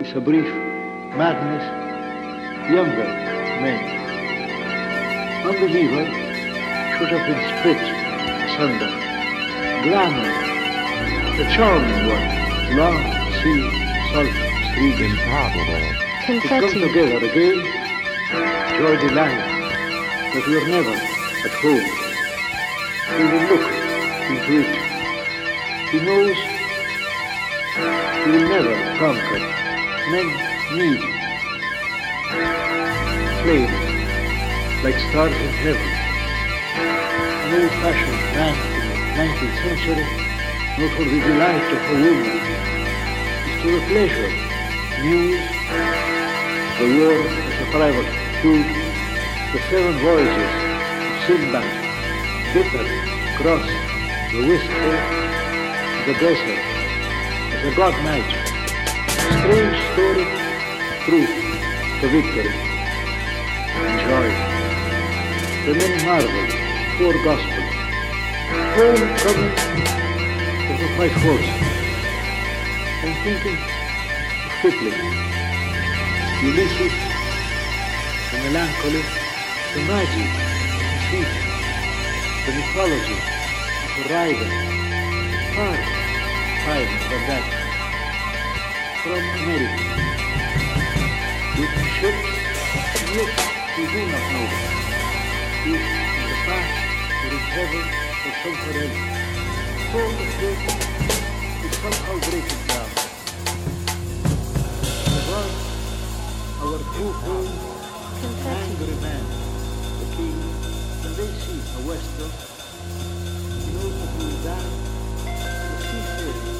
is a brief madness, younger men. Unbeliever should have been split asunder. Glamour, the charming one, long sea, salt stream. Improbable. Confetti. To come together again, joy delight, but we are never at home. We will look into it. He knows he will never conquer. Men me flames like stars in heaven. An old-fashioned man in the 19th century, not for the delight of a woman, is to the pleasure, news, the war as a private tool, the seven voyages of Sinbad, bitter, cross, the wistful, the desert, a god magic. Strange story, truth, the victory, and joy. The many marvels, four gospels. Homecoming of the white horse. I'm thinking of Kipling. Ulysses, the melancholy, the magic, the sea, the mythology, the rider, far higher than that, from America. With ships, yes, we do not know. If in the past or in heaven or somewhere else, all the truth is somehow breaking down. Above, our true home angry man, the king, when they see a western, that he will die the seafaring, the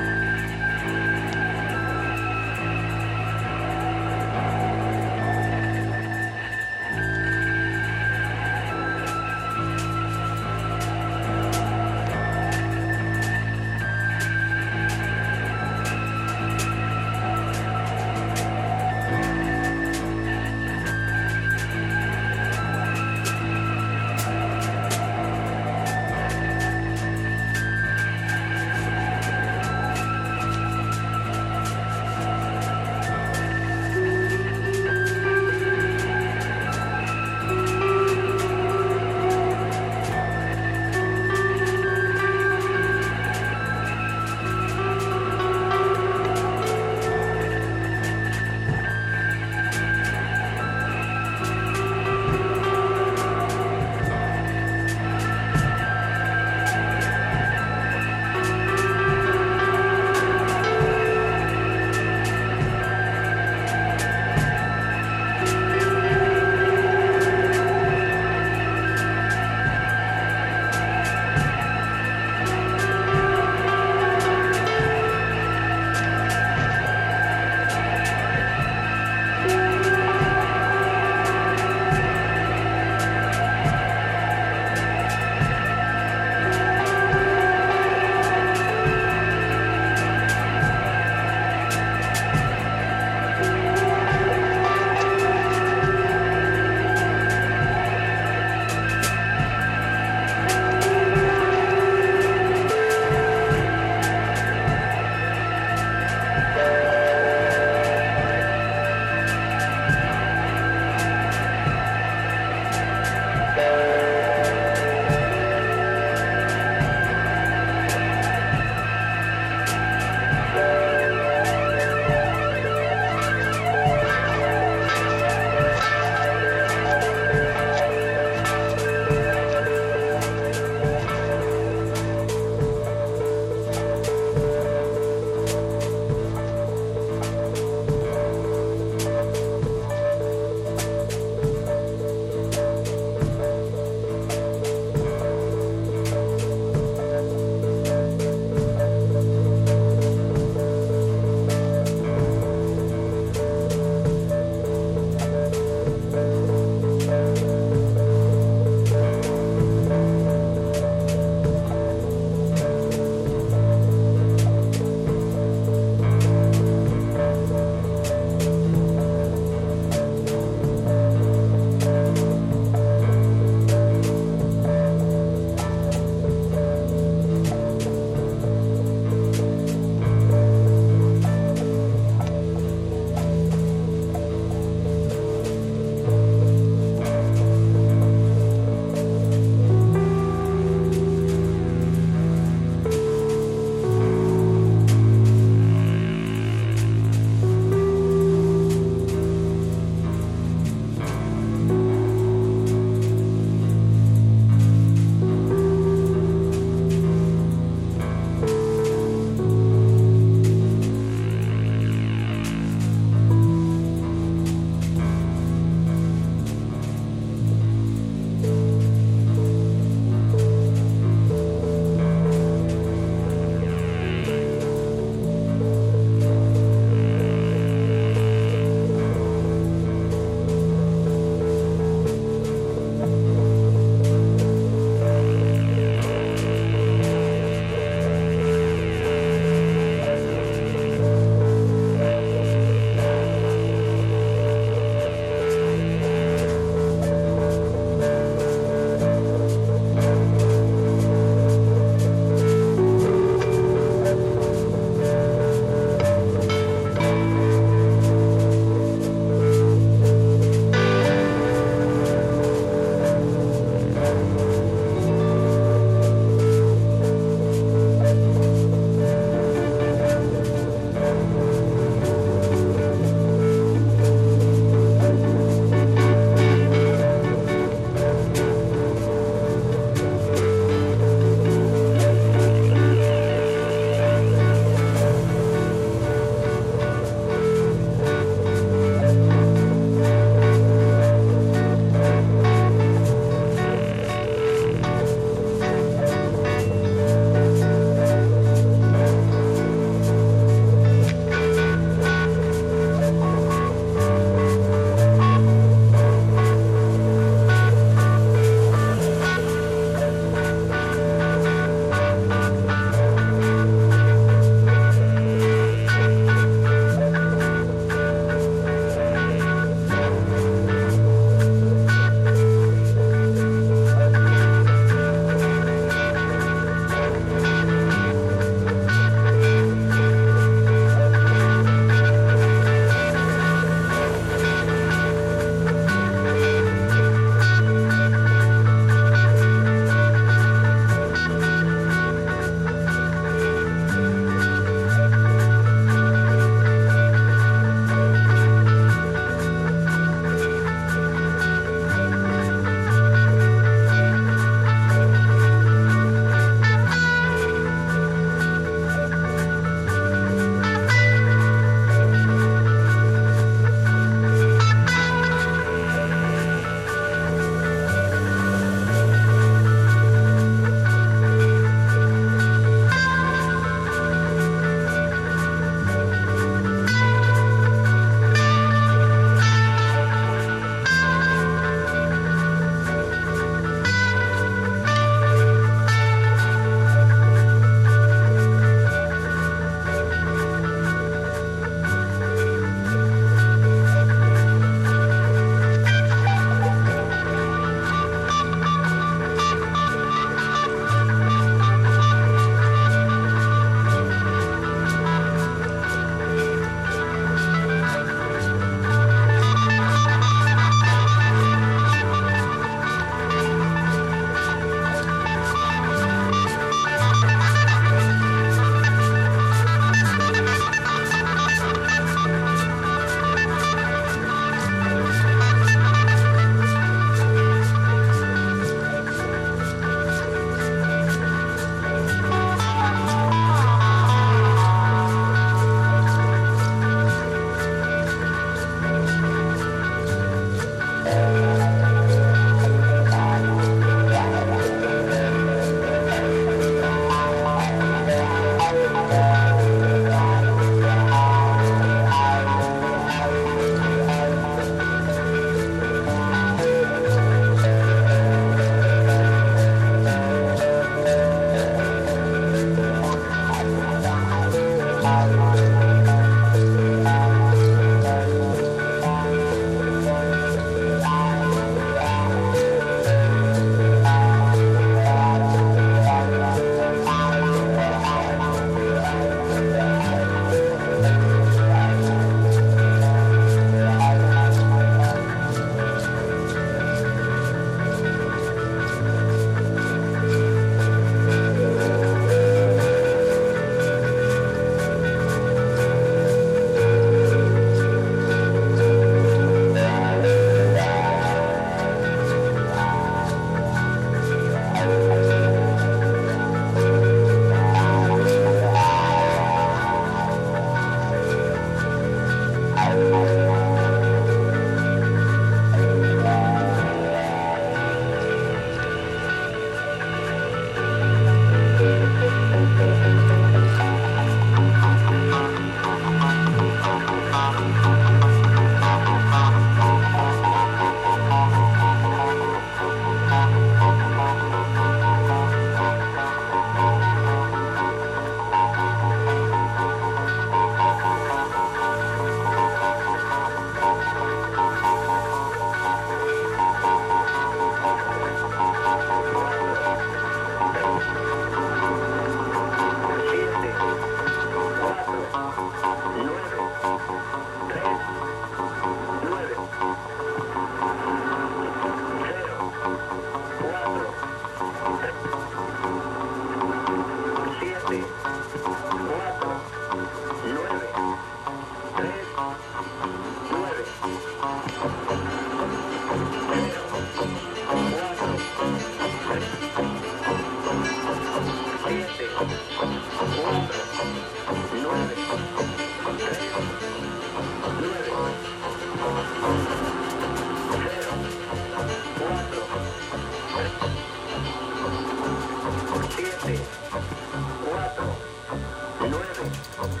Vamos.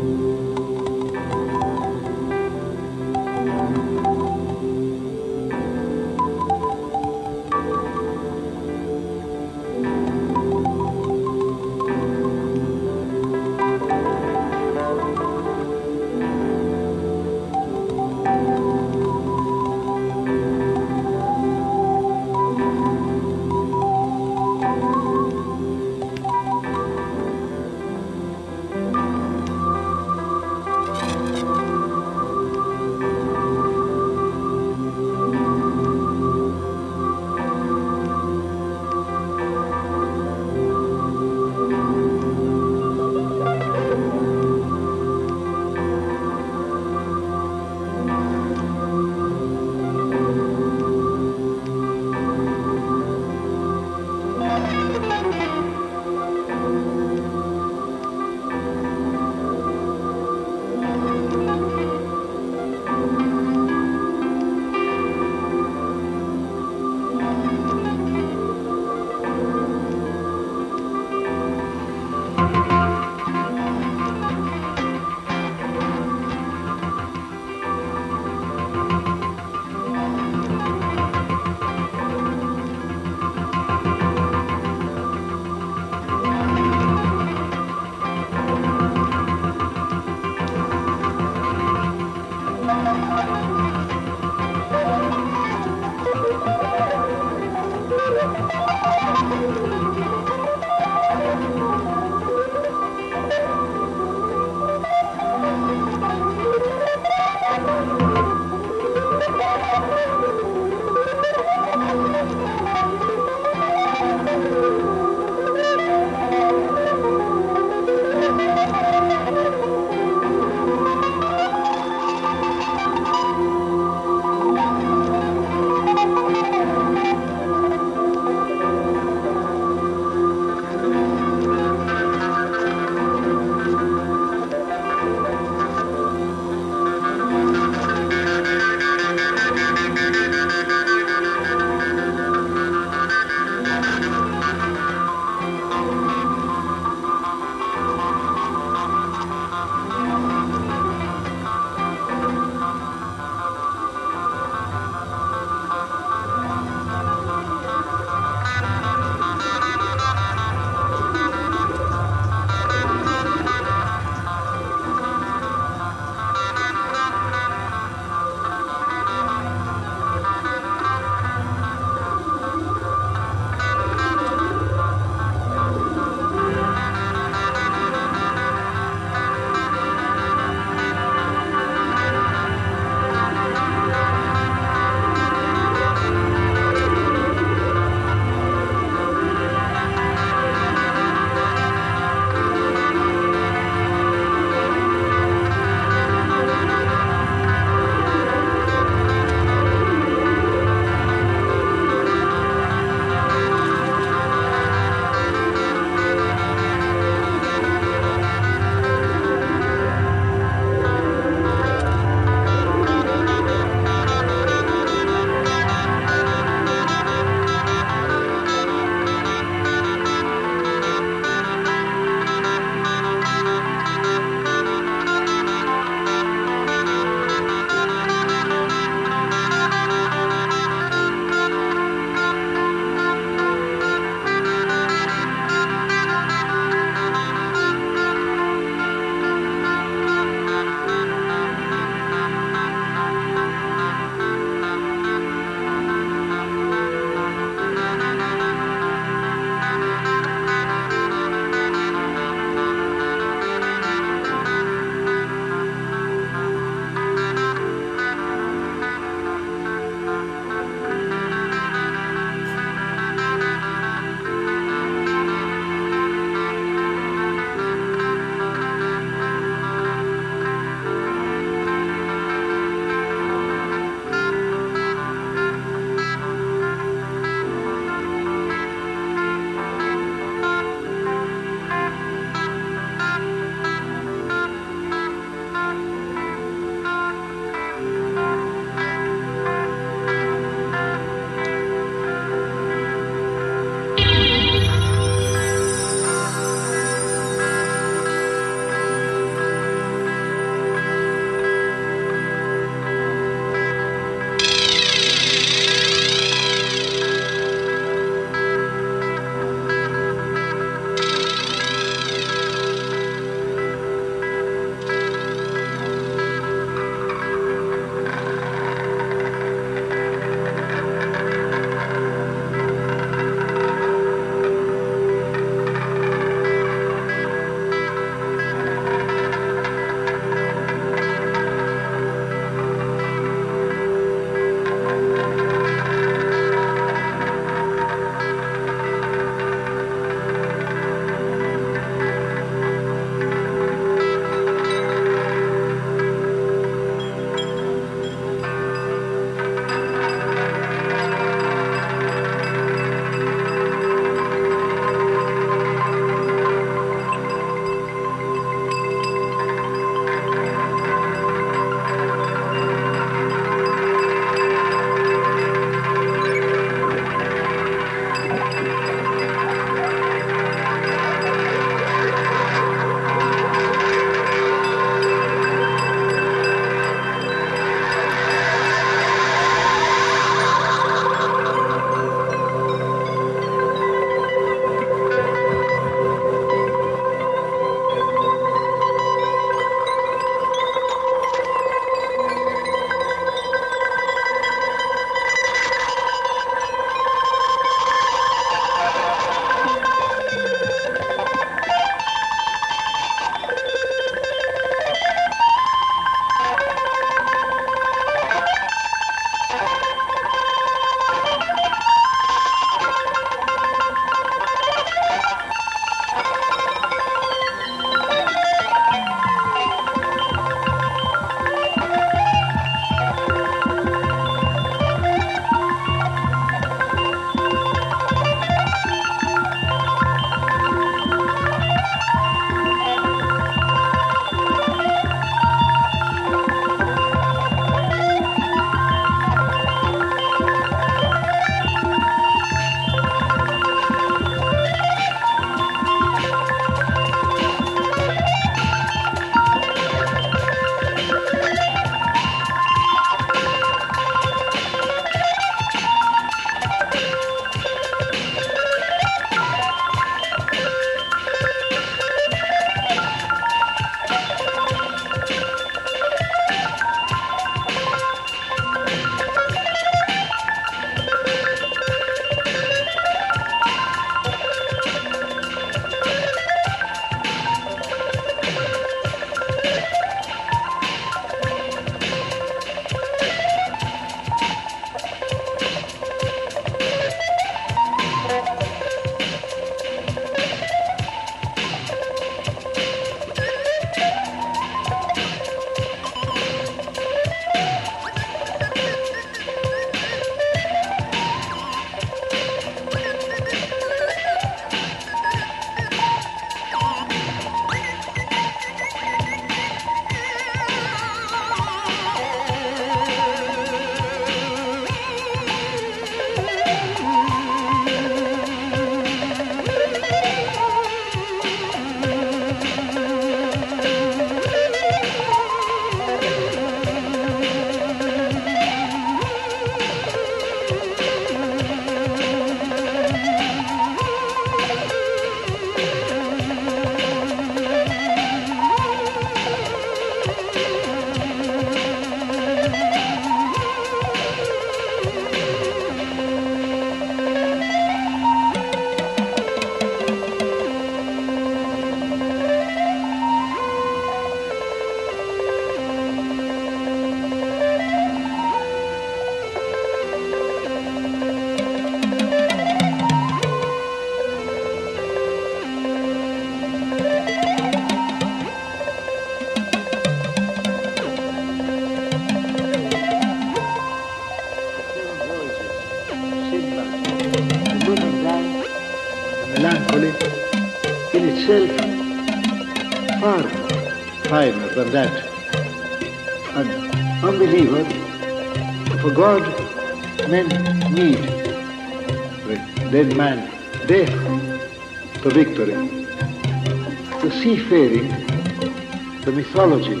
Mythology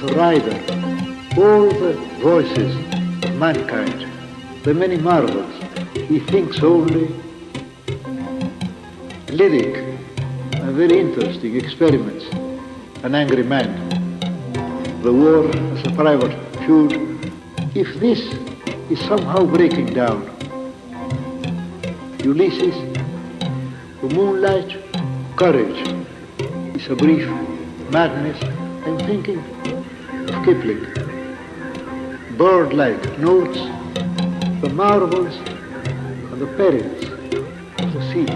the rider, all the voices of mankind, the many marvels, he thinks only lyric and very interesting experiments. An angry man, the war as a private feud. If this is somehow breaking down, Ulysses, the moonlight, courage is a brief madness. Thinking of Kipling. Bird-like notes, the marvels and the perils of the sea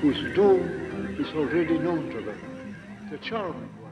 whose doom is already known to them, the charming one.